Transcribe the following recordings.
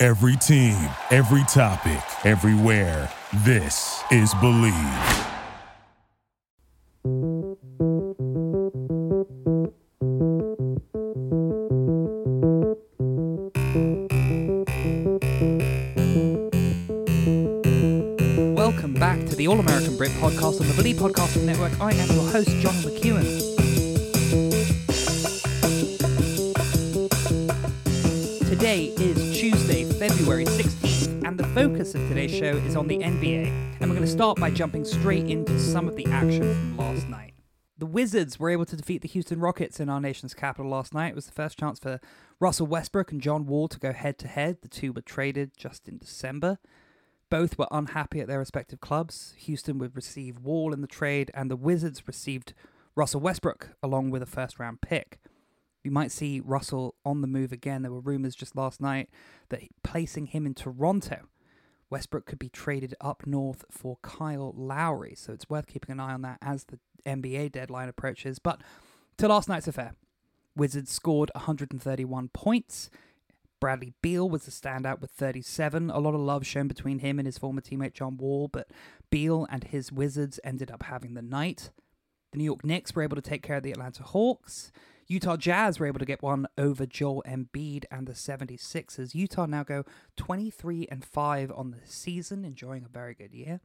Every team, every topic, everywhere. This is Blue Wire. Welcome back to the All American Brit podcast on the Blue Wire Podcasting Network. I am your host, John McEwen. Today is Tuesday, February 16th, and the focus of today's show is on the NBA. And we're going to start by jumping straight into some of the action from last night. The Wizards were able to defeat the Houston Rockets in our nation's capital last night. It was the first chance for Russell Westbrook and John Wall to go head to head. The two were traded just in December. Both were unhappy at their respective clubs. Houston would receive Wall in the trade, and the Wizards received Russell Westbrook along with a first round pick. We might see Russell on the move again. There were rumors just last night that placing him in Toronto, Westbrook could be traded up north for Kyle Lowry. So it's worth keeping an eye on that as the NBA deadline approaches. But to last night's affair, Wizards scored 131 points. Bradley Beal was the standout with 37. A lot of love shown between him and his former teammate John Wall, but Beal and his Wizards ended up having the night. The New York Knicks were able to take care of the Atlanta Hawks. Utah Jazz were able to get one over Joel Embiid and the 76ers. Utah now go 23 and 5 on the season, enjoying a very good year.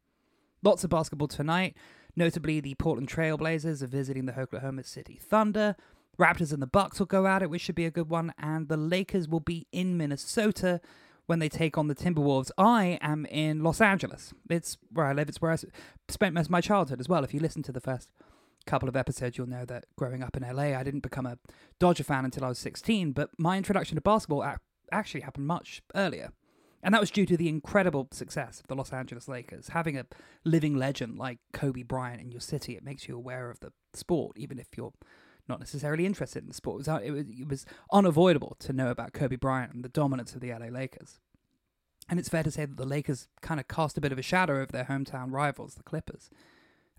Lots of basketball tonight. Notably, the Portland Trailblazers are visiting the Oklahoma City Thunder. Raptors and the Bucks will go at it, which should be a good one, and the Lakers will be in Minnesota when they take on the Timberwolves. I am in Los Angeles. It's where I live. It's where I spent most of my childhood as well. If you listen to the first couple of episodes, you'll know that growing up in LA, I didn't become a Dodger fan until I was 16, but my introduction to basketball actually happened much earlier. And that was due to the incredible success of the Los Angeles Lakers. Having a living legend like Kobe Bryant in your city, it makes you aware of the sport, even if you're not necessarily interested in the sport. It was, uh, it was, it was unavoidable to know about Kobe Bryant and the dominance of the LA Lakers. And it's fair to say that the Lakers kind of cast a bit of a shadow over their hometown rivals, the Clippers.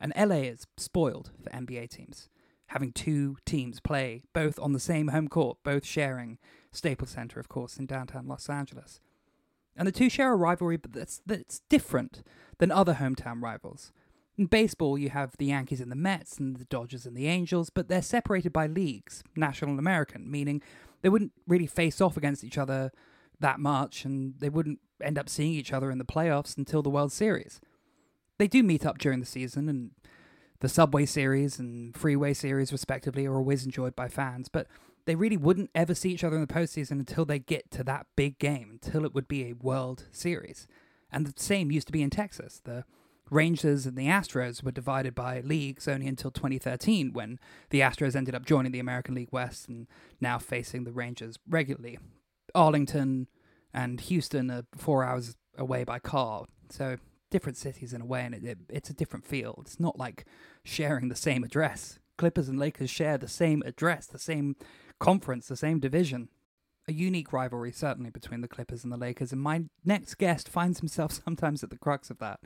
And LA is spoiled for NBA teams, having two teams play both on the same home court, both sharing Staples Center, of course, in downtown Los Angeles. And the two share a rivalry, but that's, that's different than other hometown rivals. In baseball, you have the Yankees and the Mets, and the Dodgers and the Angels, but they're separated by leagues, National and American, meaning they wouldn't really face off against each other that much, and they wouldn't end up seeing each other in the playoffs until the World Series. They do meet up during the season, and the Subway Series and Freeway Series, respectively, are always enjoyed by fans, but they really wouldn't ever see each other in the postseason until they get to that big game, until it would be a World Series. And the same used to be in Texas. The Rangers and the Astros were divided by leagues only until 2013, when the Astros ended up joining the American League West and now facing the Rangers regularly. Arlington and Houston are four hours away by car, so different cities in a way, and it, it, it's a different feel. It's not like sharing the same address. Clippers and Lakers share the same address, the same conference, the same division. A unique rivalry, certainly, between the Clippers and the Lakers, and my next guest finds himself sometimes at the crux of that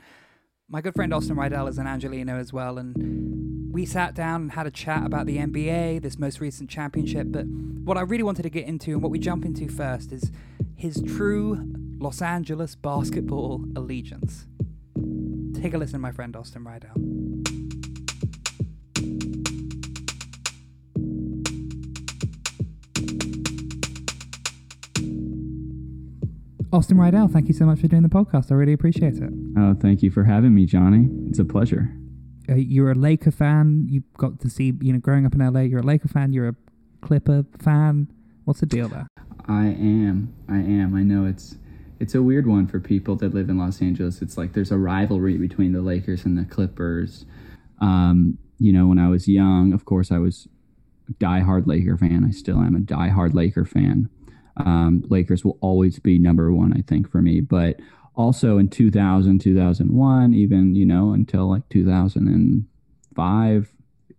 my good friend Austin Rydell is an Angeleno as well, and we sat down and had a chat about the NBA, this most recent championship. But what I really wanted to get into and what we jump into first is his true Los Angeles basketball allegiance. Take a listen, my friend Austin Rydell. Austin Rydell, thank you so much for doing the podcast. I really appreciate it. Oh, thank you for having me, Johnny. It's a pleasure. Uh, you're a Laker fan. You got to see, you know, growing up in LA, you're a Laker fan. You're a Clipper fan. What's the deal there? I am. I am. I know it's it's a weird one for people that live in Los Angeles. It's like there's a rivalry between the Lakers and the Clippers. Um, you know, when I was young, of course, I was a diehard Laker fan. I still am a diehard Laker fan. Um, Lakers will always be number one, I think, for me. But also in 2000, 2001, even, you know, until like 2005, it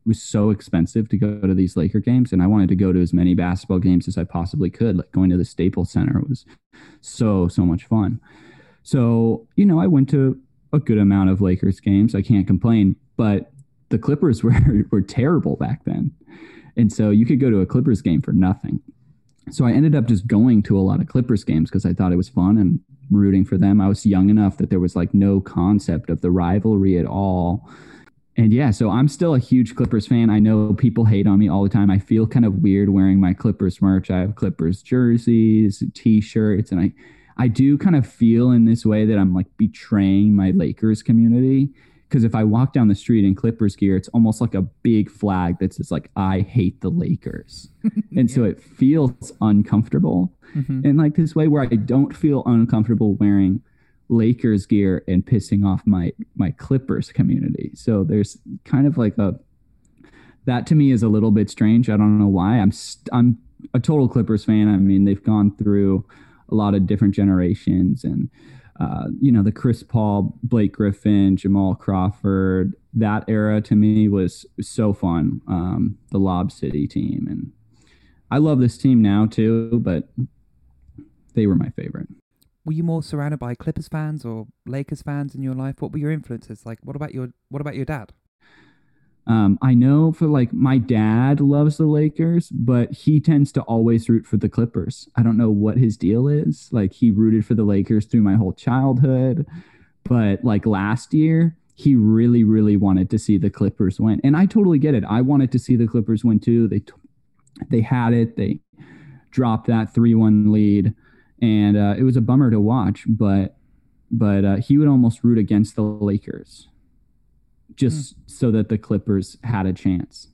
was so expensive to go to these Laker games. And I wanted to go to as many basketball games as I possibly could. Like going to the Staples Center was so, so much fun. So, you know, I went to a good amount of Lakers games. I can't complain, but the Clippers were, were terrible back then. And so you could go to a Clippers game for nothing. So I ended up just going to a lot of Clippers games because I thought it was fun and rooting for them. I was young enough that there was like no concept of the rivalry at all. And yeah, so I'm still a huge Clippers fan. I know people hate on me all the time. I feel kind of weird wearing my Clippers merch. I have Clippers jerseys, t-shirts, and I I do kind of feel in this way that I'm like betraying my Lakers community because if I walk down the street in Clippers gear, it's almost like a big flag that says like I hate the Lakers, and yeah. so it feels uncomfortable mm-hmm. in like this way where I don't feel uncomfortable wearing Lakers gear and pissing off my my Clippers community. So there's kind of like a that to me is a little bit strange. I don't know why. I'm st- I'm a total Clippers fan. I mean, they've gone through a lot of different generations and uh, you know, the Chris Paul, Blake Griffin, Jamal Crawford, that era to me was so fun. Um, the Lob City team. And I love this team now too, but they were my favorite. Were you more surrounded by Clippers fans or Lakers fans in your life? What were your influences? Like, what about your what about your dad? Um, I know for like my dad loves the Lakers, but he tends to always root for the Clippers. I don't know what his deal is. Like he rooted for the Lakers through my whole childhood, but like last year, he really, really wanted to see the Clippers win, and I totally get it. I wanted to see the Clippers win too. They they had it. They dropped that three one lead, and uh, it was a bummer to watch. But but uh, he would almost root against the Lakers just mm. so that the Clippers had a chance.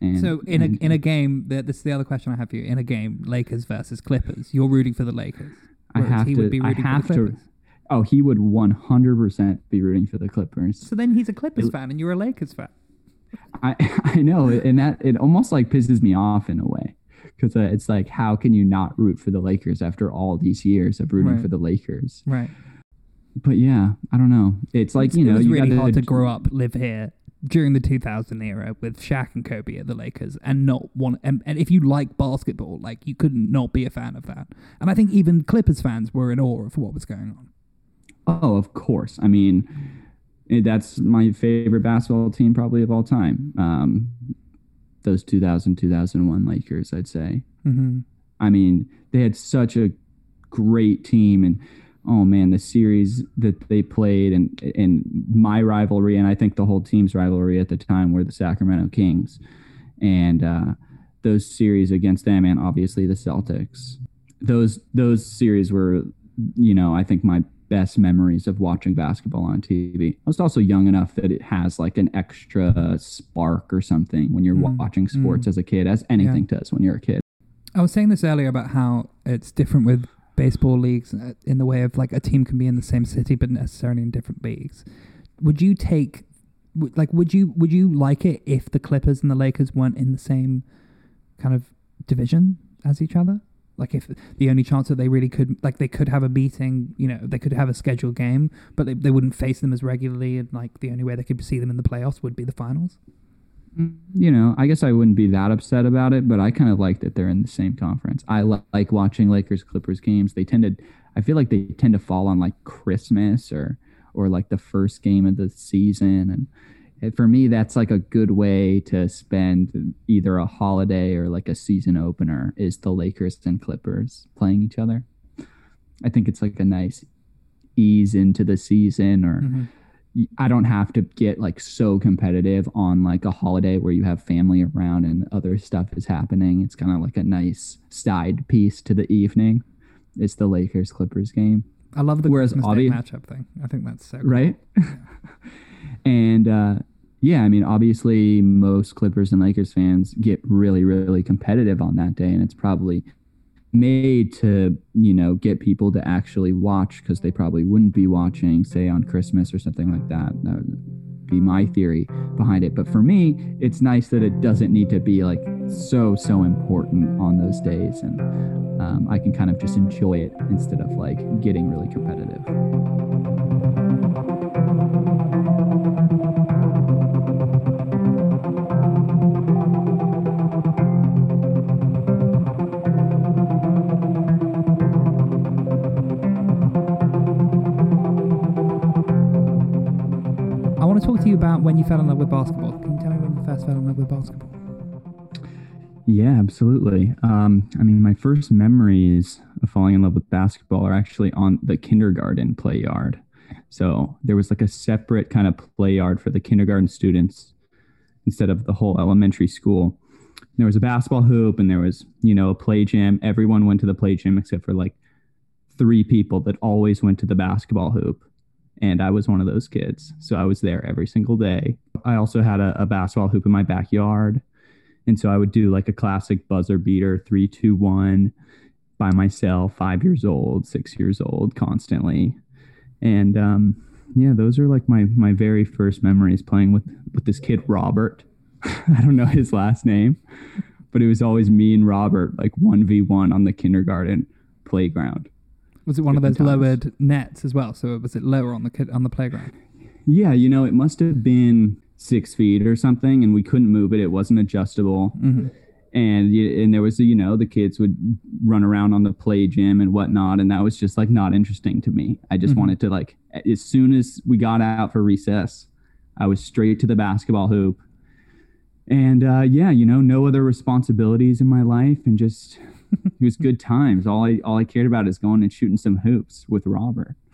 And, so in and, a in a game, this is the other question I have for you. In a game, Lakers versus Clippers, you're rooting for the Lakers. I have he to. Would be rooting I have for the Clippers. to. Oh, he would 100% be rooting for the Clippers. So then he's a Clippers it, fan, and you're a Lakers fan. I I know, and that it almost like pisses me off in a way because uh, it's like, how can you not root for the Lakers after all these years of rooting right. for the Lakers? Right but yeah, I don't know. It's like it's, you know, it was you really hard to grow up, live here during the 2000 era with Shaq and Kobe at the Lakers, and not want. And, and if you like basketball, like you couldn't not be a fan of that. And I think even Clippers fans were in awe of what was going on. Oh, of course. I mean, eh, that's my favorite basketball team probably of all time. Um, those 2000 2001 Lakers, I'd say. Mm-hmm. I mean, they had such a great team and oh man, the series that they played and and my rivalry and I think the whole team's rivalry at the time were the Sacramento Kings, and uh, those series against them and obviously the Celtics. Those those series were, you know, I think my best memories of watching basketball on TV. I was also young enough that it has like an extra spark or something when you're mm. watching sports mm. as a kid, as anything yeah. does when you're a kid. I was saying this earlier about how it's different with baseball leagues uh, in the way of like a team can be in the same city but necessarily in different leagues. Would you take like would you would you like it if the Clippers and the Lakers weren't in the same kind of division as each other? Like if the only chance that they really could like they could have a meeting, you know, they could have a scheduled game, but they, they wouldn't face them as regularly and like the only way they could see them in the playoffs would be the finals mm, you know, I guess I wouldn't be that upset about it, but I kind of like that they're in the same conference. I li- like watching Lakers Clippers games. They tend to, I feel like they tend to fall on like Christmas or or like the first game of the season, and for me, that's like a good way to spend either a holiday or like a season opener. Is the Lakers and Clippers playing each other? I think it's like a nice ease into the season or. Mm-hmm I don't have to get like so competitive on like a holiday where you have family around and other stuff is happening. It's kind of like a nice side piece to the evening. It's the Lakers Clippers game. I love the Whereas Christmas matchup thing. I think that's so cool. right. and uh, yeah, I mean, obviously, most Clippers and Lakers fans get really, really competitive on that day, and it's probably made to you know get people to actually watch because they probably wouldn't be watching say on christmas or something like that that would be my theory behind it but for me it's nice that it doesn't need to be like so so important on those days, and um, I can kind of just enjoy it instead of like getting really competitive. Fell in love with basketball. Can you tell me when you first fell in love with basketball? Yeah, absolutely. Um, I mean, my first memories of falling in love with basketball are actually on the kindergarten play yard. So there was like a separate kind of play yard for the kindergarten students instead of the whole elementary school. There was a basketball hoop and there was, you know, a play gym. Everyone went to the play gym except for like three people that always went to the basketball hoop. And I was one of those kids. So I was there every single day. I also had a, a basketball hoop in my backyard. And so I would do like a classic buzzer beater, three, two, one, by myself, five years old, six years old, constantly. And um, yeah, those are like my my very first memories playing with with this kid Robert. I don't know his last name, but it was always me and Robert, like one v one on the kindergarten playground. Was it one of those times. lowered nets as well? So was it lower on the kid on the playground? Yeah, you know, it must have been six feet or something, and we couldn't move it. It wasn't adjustable. Mm-hmm. and and there was you know the kids would run around on the play gym and whatnot and that was just like not interesting to me i just Mhm. wanted to like as soon as we got out for recess i was straight to the basketball hoop and uh, yeah you know no other responsibilities in my life and just it was good times. All i all i cared about is going and shooting some hoops with robert.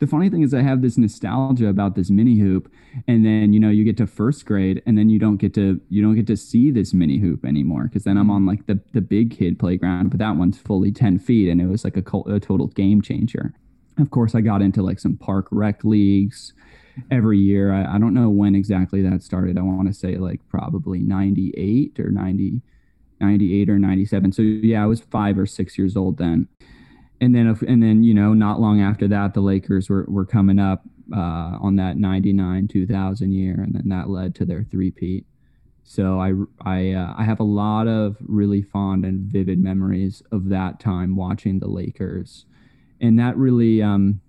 The funny thing is i have this nostalgia about this mini hoop and then you know you get to first grade and then you don't get to you don't get to see this mini hoop anymore because then i'm on mm-hmm. like the the big kid playground but that one's fully 10 feet and it was like a, a total game changer. Of course i got into like some park rec leagues every year. I, I don't know when exactly that started. I want to say like probably 98 or 90 98 or 97 so yeah i was five or six years old then. And then if, and then you know not long after that the lakers were, were coming up uh, on that 99 2000 year and then that led to their three-peat. So i i uh, i have a lot of really fond and vivid memories of that time watching the lakers. And that really um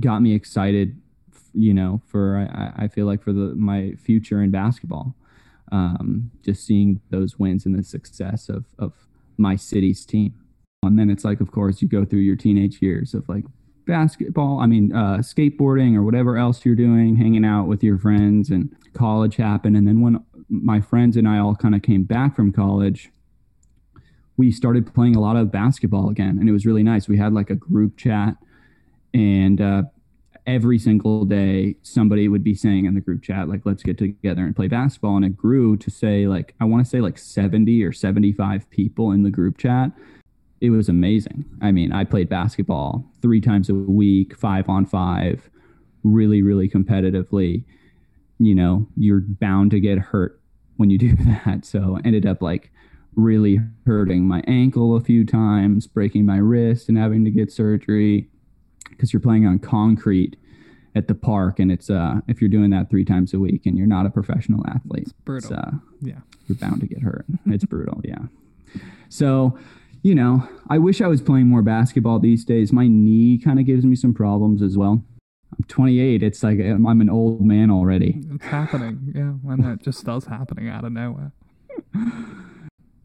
got me excited you know for i, I feel like for the my future in basketball um just seeing those wins and the success of of my city's team. And then it's like of course you go through your teenage years of like basketball i mean uh, skateboarding or whatever else you're doing hanging out with your friends and college happened. And then when my friends and i all kind of came back from college we started playing a lot of basketball again and it was really nice. We had like a group chat and uh, every single day somebody would be saying in the group chat like let's get together and play basketball and it grew to say like i want to say like 70 or 75 people in the group chat it was amazing. I mean, I played basketball three times a week, five on five, really, really competitively. You know, you're bound to get hurt when you do that. So ended up like really hurting my ankle a few times, breaking my wrist and having to get surgery because you're playing on concrete at the park and it's uh if you're doing that three times a week and you're not a professional athlete It's brutal. uh, yeah. you're bound to get hurt. It's brutal, yeah. So, you know, I wish I was playing more basketball these days. My knee kind of gives me some problems as well. I'm 28. It's like I'm I'm an old man already. It's happening. Yeah, know. It just starts happening out of nowhere.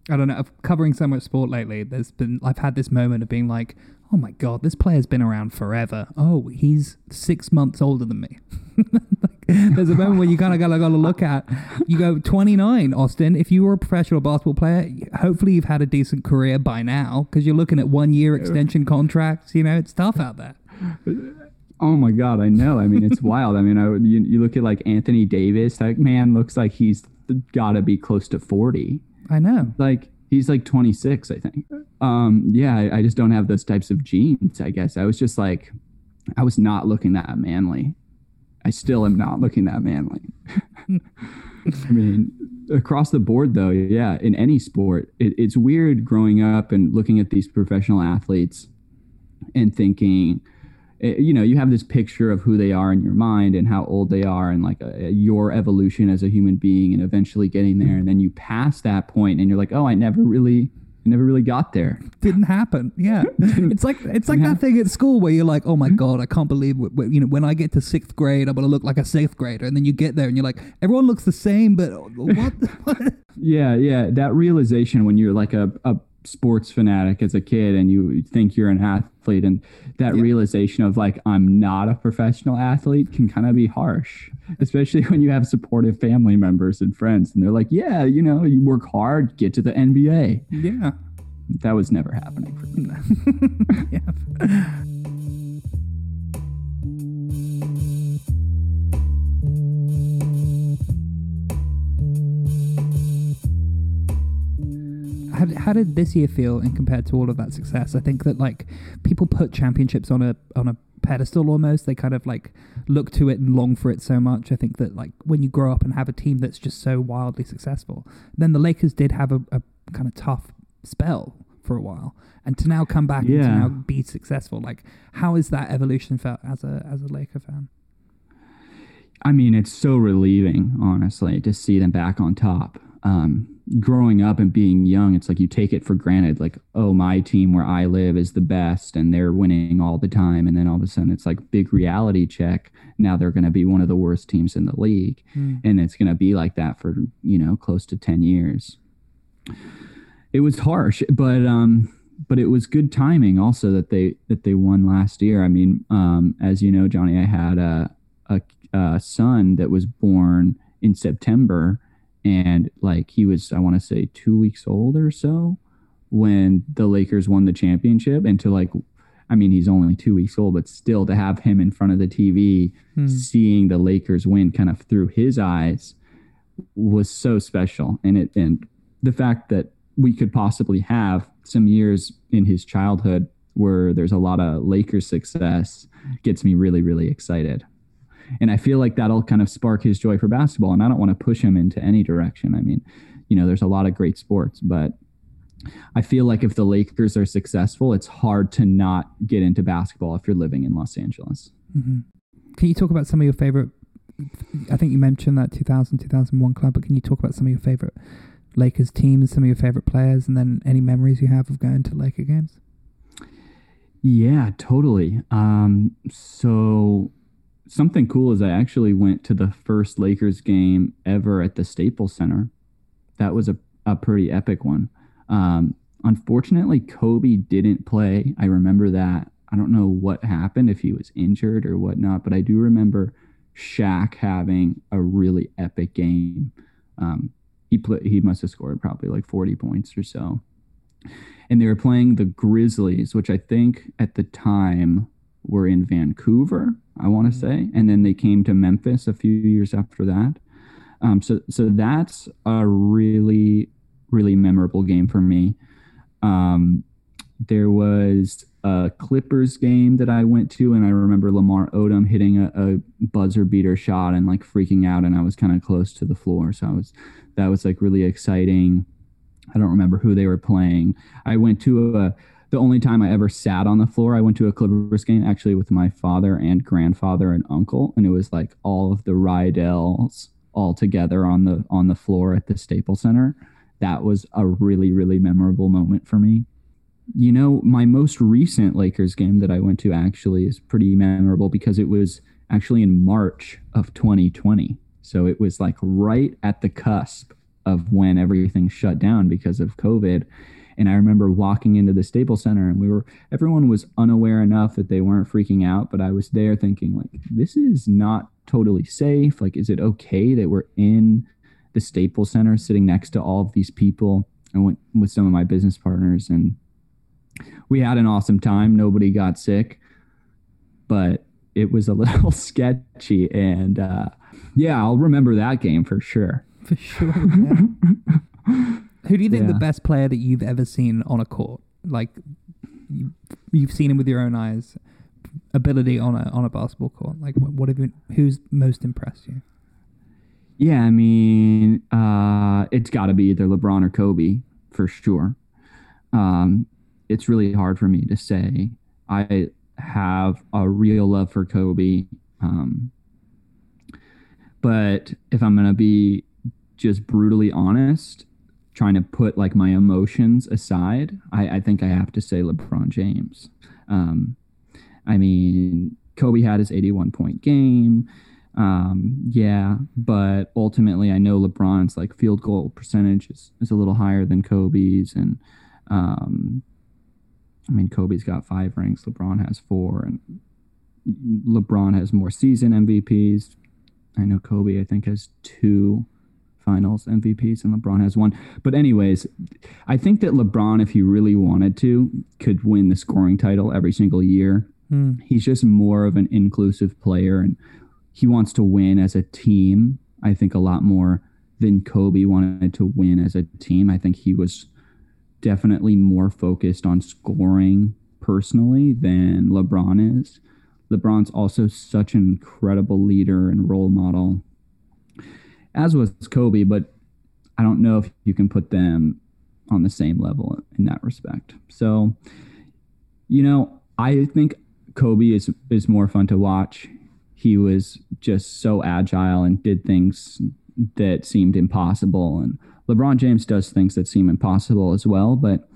I don't know. Covering so much sport lately, there's been I've had this moment of being like, oh my god, this player's been around forever. Oh, he's six months older than me. Like, there's a moment where you kind of gotta gotta look at. You go 29, Austin. If you were a professional basketball player, hopefully you've had a decent career by now because you're looking at one year extension contracts. You know, it's tough out there. Oh my god, I know. I mean, it's wild. I mean, I, you, you look at like Anthony Davis. That man looks like he's got to be close to 40. I know. Like he's like 26, I think. Um, yeah, I, I just don't have those types of genes. I guess I was just like, I was not looking that manly. I still am not looking that manly. I mean, across the board, though, yeah, in any sport, it, it's weird growing up and looking at these professional athletes and thinking, Eh, you know, you have this picture of who they are in your mind and how old they are and like a, your evolution as a human being and eventually getting there. And then you pass that point and you're like, oh, I never really I never really got there. Didn't happen. Yeah, it's like it's like that thing at school where you're like, oh my mm-hmm. god, I can't believe w- w- you know when I get to sixth grade, I'm gonna look like a sixth grader, and then you get there and you're like, everyone looks the same, but uh, what? yeah, yeah, that realization when you're like a, a sports fanatic as a kid and you think you're an athlete and that yeah. realization of like i'm not a professional athlete can kind of be harsh especially when you have supportive family members and friends and they're like yeah you know you work hard get to the nba yeah. That was never happening for me. Yeah how, how did this year feel in compared to all of that success? I think that like people put championships on a on a pedestal almost. They kind of like look to it and long for it so much. I think that like when you grow up and have a team that's just so wildly successful, then the Lakers did have a, a kind of tough spell for a while, and to now come back yeah. and to now be successful. Like, how is that evolution felt as a as a Laker fan? I mean, it's so relieving, honestly, to see them back on top. Um, growing up and being young, it's like you take it for granted. Like, oh, my team where I live is the best and they're winning all the time. And then all of a sudden it's like big reality check. Now they're going to be one of the worst teams in the league. Mm. And it's going to be like that for, you know, close to 10 years. It was harsh, but, um, but it was good timing also that they that they won last year. I mean, um, as you know, Johnny, I had a, a, a son that was born in September, and like he was i want to say two weeks old or so when the lakers won the championship. And to like i mean he's only two weeks old but still to have him in front of the tv hmm. seeing the lakers win kind of through his eyes was so special. And it and the fact that we could possibly have some years in his childhood where there's a lot of lakers success gets me really really excited and I feel like that'll kind of spark his joy for basketball. And I don't want to push him into any direction. I mean, you know, there's a lot of great sports, but I feel like if the Lakers are successful, it's hard to not get into basketball if you're living in Los Angeles. Mm-hmm. Can you talk about some of your favorite? I think you mentioned that 2000 2001 club, but can you talk about some of your favorite Lakers teams, some of your favorite players, and then any memories you have of going to Laker games? Yeah, totally. Um, so something cool is I actually went to the first Lakers game ever at the Staples Center. That was a, a pretty epic one. Um, unfortunately, Kobe didn't play. I remember that. I don't know what happened, if he was injured or whatnot, but I do remember Shaq having a really epic game. Um, he played. He must have scored probably like 40 points or so. And they were playing the Grizzlies, which I think at the time were in Vancouver, I want to mm-hmm. say, and then they came to Memphis a few years after that. Um, so so that's a really really memorable game for me. Um, there was a Clippers game that I went to, and I remember Lamar Odom hitting a, a buzzer beater shot and like freaking out, and I was kind of close to the floor, so I was that was like really exciting. I don't remember who they were playing. I went to a the only time I ever sat on the floor, I went to a Clippers game actually with my father and grandfather and uncle, and it was like all of the Rydell's all together on the on the floor at the Staples Center. That was a really really memorable moment for me. You know, my most recent Lakers game that I went to actually is pretty memorable because it was actually in March of 2020. So it was like right at the cusp of when everything shut down because of COVID and I remember walking into the Staples Center and we were, everyone was unaware enough that they weren't freaking out. But I was there thinking, like, this is not totally safe. Like, is it okay that we're in the Staples Center sitting next to all of these people? I went with some of my business partners and we had an awesome time. Nobody got sick, but it was a little sketchy. And uh, yeah, I'll remember that game for sure. For sure. Yeah. Who do you think yeah. the best player that you've ever seen on a court? Like you, you've seen him with your own eyes, ability on a on a basketball court. Like what, what have you? Who's most impressed you? Yeah, I mean, uh, it's got to be either LeBron or Kobe for sure. Um, it's really hard for me to say. I have a real love for Kobe. Um, but if I'm gonna be just brutally honest, trying to put like my emotions aside, I, I think I have to say LeBron James. Um, I mean, Kobe had his 81 point game. Um, yeah, but ultimately, I know LeBron's like field goal percentage is, is a little higher than Kobe's, and um, I mean, Kobe's got five rings, LeBron has four, and LeBron has more season MVPs. I know Kobe, I think, has two finals MVPs and LeBron has one. But, anyways, I think that LeBron, if he really wanted to, could win the scoring title every single year. Mm. He's just more of an inclusive player and he wants to win as a team. I think a lot more than Kobe wanted to win as a team. I think he was definitely more focused on scoring personally than LeBron is. LeBron's also such an incredible leader and role model, as was Kobe, but I don't know if you can put them on the same level in that respect. So, you know, I think Kobe is is more fun to watch. He was just so agile and did things that seemed impossible and LeBron James does things that seem impossible as well, but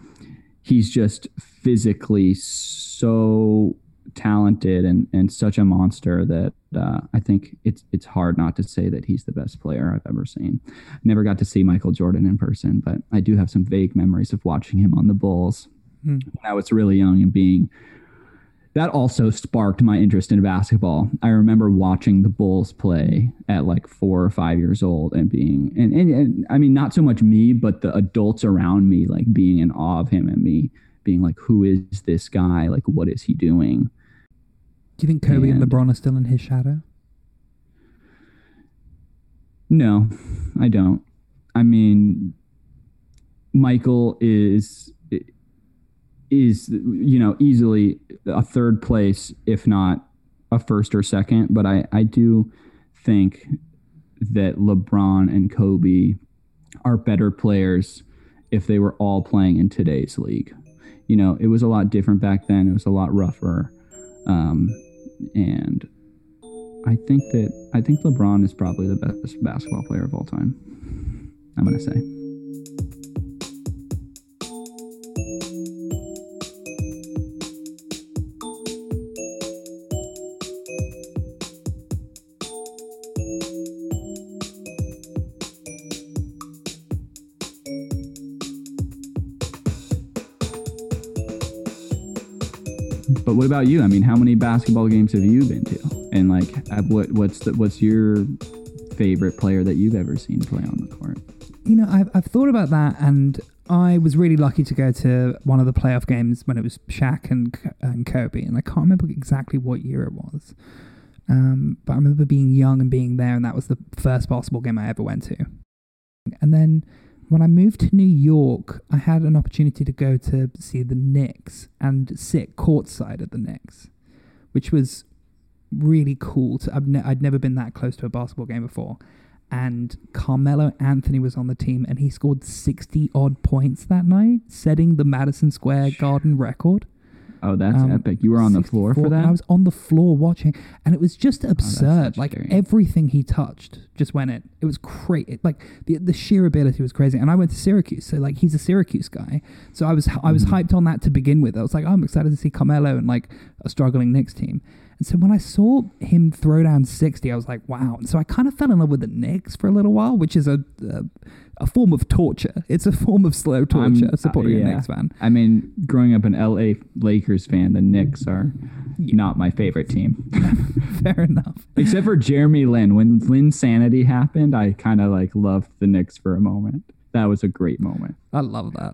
he's just physically so talented and, and such a monster that uh, I think it's it's hard not to say that he's the best player I've ever seen. Never got to see Michael Jordan in person, but I do have some vague memories of watching him on the Bulls mm. when I was really young and being that also sparked my interest in basketball. I remember watching the Bulls play at like four or five years old and being, and, and, and, I mean, not so much me, but the adults around me, like being in awe of him and me being like, who is this guy? Like, what is he doing? Do you think Kobe and, and LeBron are still in his shadow? No, I don't. I mean, Michael is is you know easily a third place, if not a first or second. But I I do think that LeBron and Kobe are better players if they were all playing in today's league. You know, it was a lot different back then. It was a lot rougher, um, and I think that I think LeBron is probably the best basketball player of all time. I'm gonna say. About you? I mean, how many basketball games have you been to? And like, what what's the, what's your favorite player that you've ever seen play on the court? You know, I've, I've thought about that, and I was really lucky to go to one of the playoff games when it was Shaq and and Kobe, and I can't remember exactly what year it was. Um, but I remember being young and being there, and that was the first basketball game I ever went to. And then when I moved to New York, I had an opportunity to go to see the Knicks and sit courtside at the Knicks, which was really cool. To, I've ne- I'd never been that close to a basketball game before. And Carmelo Anthony was on the team and he scored 60 odd points that night, setting the Madison Square Garden record. Oh, that's um, epic! You were on the floor for that. I was on the floor watching, and it was just oh, absurd. Oh, like everything he touched just went in. It was crazy. Like the the sheer ability was crazy. And I went to Syracuse, so like he's a Syracuse guy. So I was I was mm-hmm. hyped on that to begin with. I was like, oh, I'm excited to see Carmelo and like a struggling Knicks team. And so when I saw him throw down 60, I was like, wow. And so I kind of fell in love with the Knicks for a little while, which is a, a, a form of torture. It's a form of slow torture uh, supporting uh, yeah. a Knicks fan. I mean, growing up an LA Lakers fan, the Knicks are yeah. not my favorite team. Fair enough. Except for Jeremy Lin. When Linsanity happened, I kind of like loved the Knicks for a moment. That was a great moment. I love that.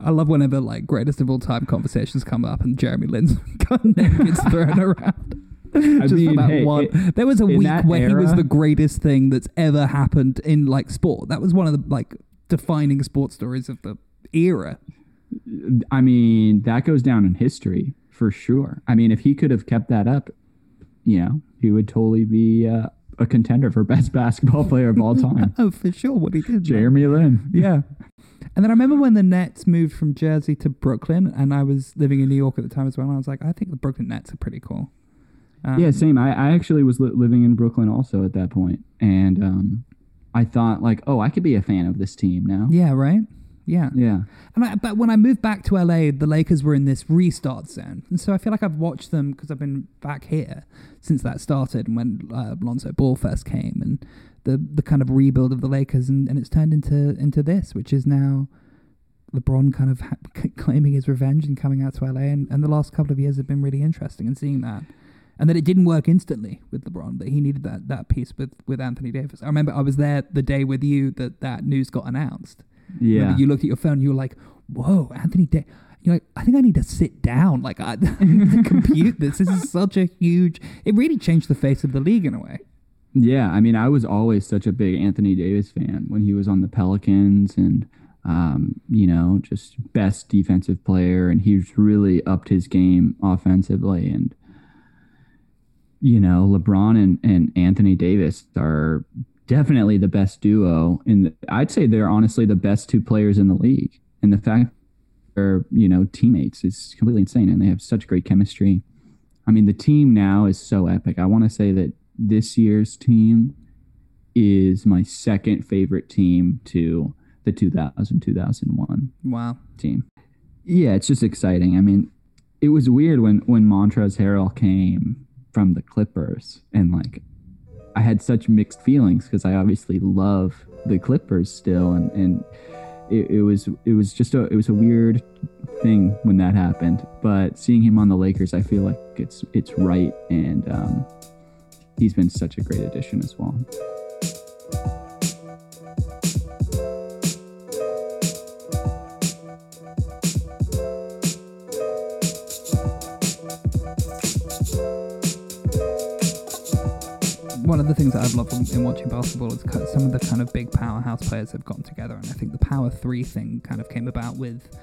I love whenever like greatest of all time conversations come up and Jeremy Lin's name gets thrown around. Just mean, that hey, one. It, there was a week where era, he was the greatest thing that's ever happened in like sport. That was one of the like defining sports stories of the era. I mean, that goes down in history for sure. I mean, if he could have kept that up, you know, he would totally be uh, a contender for best basketball player of all time. oh, for sure, what he did. Jeremy Lin. Yeah. And then I remember when the Nets moved from Jersey to Brooklyn, and I was living in New York at the time as well. And I was like, I think the Brooklyn Nets are pretty cool. Um, yeah, same. I, I actually was li- living in Brooklyn also at that point, and um, I thought like, oh, I could be a fan of this team now. Yeah, right. Yeah, yeah. And I, but when I moved back to LA, the Lakers were in this restart zone, and so I feel like I've watched them because I've been back here since that started, and when uh, Lonzo Ball first came, and the the kind of rebuild of the Lakers, and, and it's turned into into this, which is now LeBron kind of ha- claiming his revenge and coming out to LA, and, and the last couple of years have been really interesting and seeing that and that it didn't work instantly with LeBron. That he needed that that piece with with Anthony Davis. I remember I was there the day with you that that news got announced. Yeah, remember you looked at your phone. You were like, "Whoa, Anthony Davis." You're like, I think I need to sit down. Like, I need to compute this. This is such a huge. It really changed the face of the league in a way. Yeah, I mean, I was always such a big Anthony Davis fan when he was on the Pelicans, and um, you know, just best defensive player, and he's really upped his game offensively, and you know, LeBron and, and Anthony Davis are definitely the best duo. And I'd say they're honestly the best two players in the league. And the fact they're, you know, teammates is completely insane. And they have such great chemistry. I mean, the team now is so epic. I want to say that this year's team is my second favorite team to the 2000 2001 wow team. Yeah, it's just exciting. I mean, it was weird when when Montrezl Harrell came from the Clippers, and like I had such mixed feelings because I obviously love the Clippers still, and and it, it, was it was just a it was a weird thing when that happened. But seeing him on the Lakers, I feel like it's it's right, and um, he's been such a great addition as well. Of the things that I've loved in, in watching basketball is kind of some of the kind of big powerhouse players have gotten together, and I think the Power Three thing kind of came about with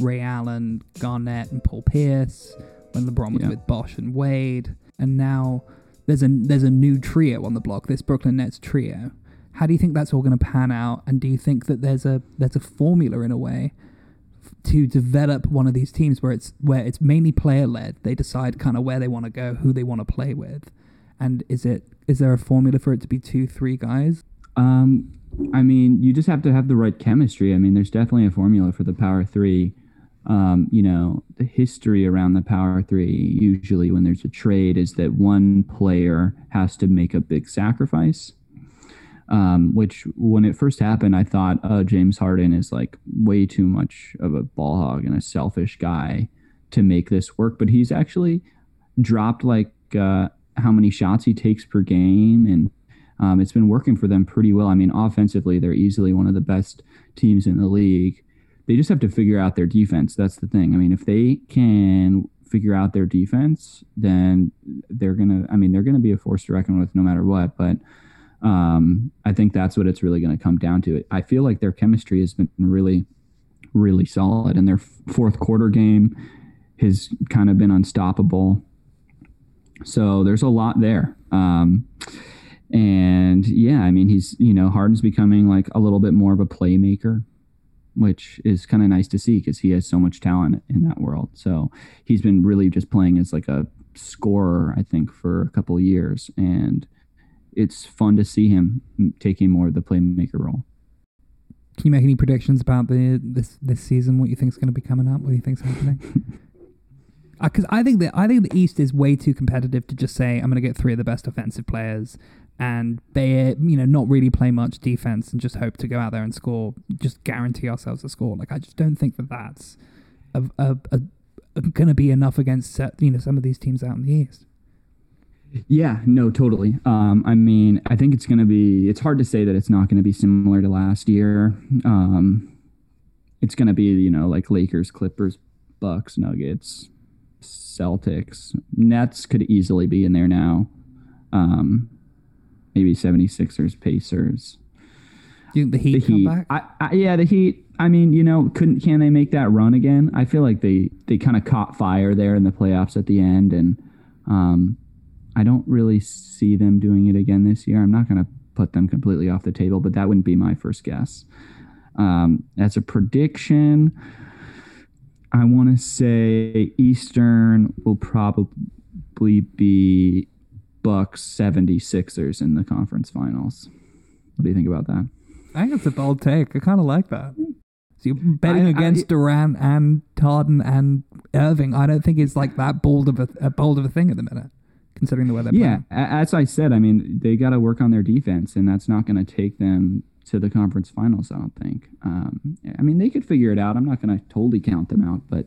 Ray Allen, Garnett, and Paul Pierce when LeBron was yeah. with Bosh and Wade, and now there's a there's a new trio on the block, this Brooklyn Nets trio. How do you think that's all going to pan out? And do you think that there's a there's a formula in a way to develop one of these teams where it's where it's mainly player led? They decide kind of where they want to go, who they want to play with, and is it is there a formula for it to be two, three guys? Um, I mean, you just have to have the right chemistry. I mean, there's definitely a formula for the power three. Um, you know, the history around the power three, usually when there's a trade, is that one player has to make a big sacrifice. Um, which when it first happened, I thought, oh, James Harden is like way too much of a ball hog and a selfish guy to make this work. But he's actually dropped like uh, how many shots he takes per game, and um, it's been working for them pretty well. I mean, offensively, they're easily one of the best teams in the league. They just have to figure out their defense. That's the thing. I mean, if they can figure out their defense, then they're gonna. I mean, they're gonna be a force to reckon with no matter what. But um, I think that's what it's really to come down to. I feel like their chemistry has been really, really solid, and their fourth quarter game has kind of been unstoppable. So there's a lot there. Um, and yeah, I mean, he's, you know, Harden's becoming like a little bit more of a playmaker, which is kind of nice to see because he has so much talent in that world. So he's been really just playing as like a scorer, I think, for a couple years. And it's fun to see him taking more of the playmaker role. Can you make any predictions about the this this season? What you think is going to be coming up? What do you think's happening? because I think that I think the East is way too competitive to just say I'm going to get three of the best offensive players and they you know not really play much defense and just hope to go out there and score, just guarantee ourselves a score. Like I just don't think that that's going to be enough against you know some of these teams out in the East. Yeah, no, totally. Um, I mean, I think it's going to be. It's hard to say that it's not going to be similar to last year. Um, it's going to be you know like Lakers, Clippers, Bucks, Nuggets, Celtics. Nets could easily be in there now. Um, maybe 76ers, Pacers. Do the Heat, the heat. back? I, I, yeah, the Heat. I mean, you know, couldn't can they make that run again? I feel like they they kind of caught fire there in the playoffs at the end, and um, I don't really see them doing it again this year. I'm not going to put them completely off the table, but that wouldn't be my first guess. Um, as a prediction, I want to say Eastern will probably be Bucks 76ers in the conference finals. What do you think about that? I think it's a bold take. I kind of like that. So you're betting I- I- against Durant and Harden and Irving. I don't think it's like that bold of a, a bold of a thing at the minute, considering the way they're Yeah, playing. a- as I said, I mean, they got to work on their defense, and that's not going to take them to the conference finals. I don't think. Um, I mean, they could figure it out. I'm not going to totally count them out, but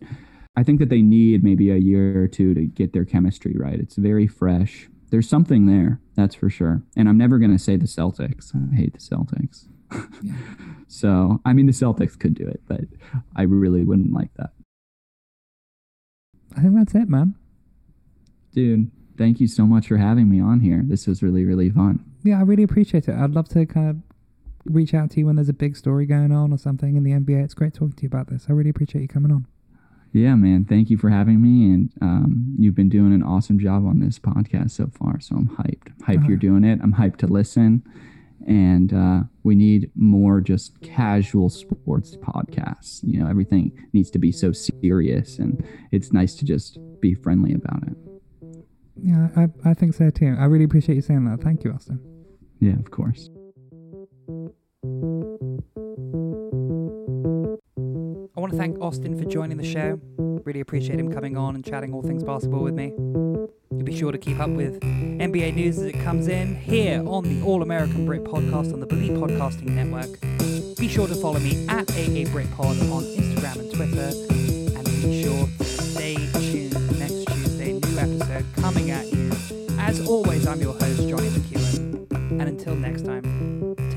I think that they need maybe a year or two to get their chemistry right. It's very fresh. There's something there, that's for sure. And I'm never going to say the Celtics. I hate the Celtics. so, I mean, the Celtics could do it, but I really wouldn't like that. I think that's it, man. Dude, thank you so much for having me on here. This was really, really fun. Yeah, I really appreciate it. I'd love to kind of reach out to you when there's a big story going on or something in the NBA. It's great talking to you about this. I really appreciate you coming on. Yeah, man. Thank you for having me. And um, you've been doing an awesome job on this podcast so far. So I'm hyped. I'm hyped you're doing it. I'm hyped to listen. And uh, we need more just casual sports podcasts. You know, everything needs to be so serious. And it's nice to just be friendly about it. Yeah, I, I think so too. I really appreciate you saying that. Thank you, Austin. Yeah, of course. I want to thank Austin for joining the show. Really appreciate him coming on and chatting all things basketball with me. You'll be sure to keep up with NBA news as it comes in here on the All American Brit podcast on the Blue Wire Podcasting Network. Be sure to follow me at AA BritPod on Instagram and Twitter. And be sure to stay tuned next Tuesday, new episode coming at you. As always, I'm your host, Johnny McEwen. And until next time,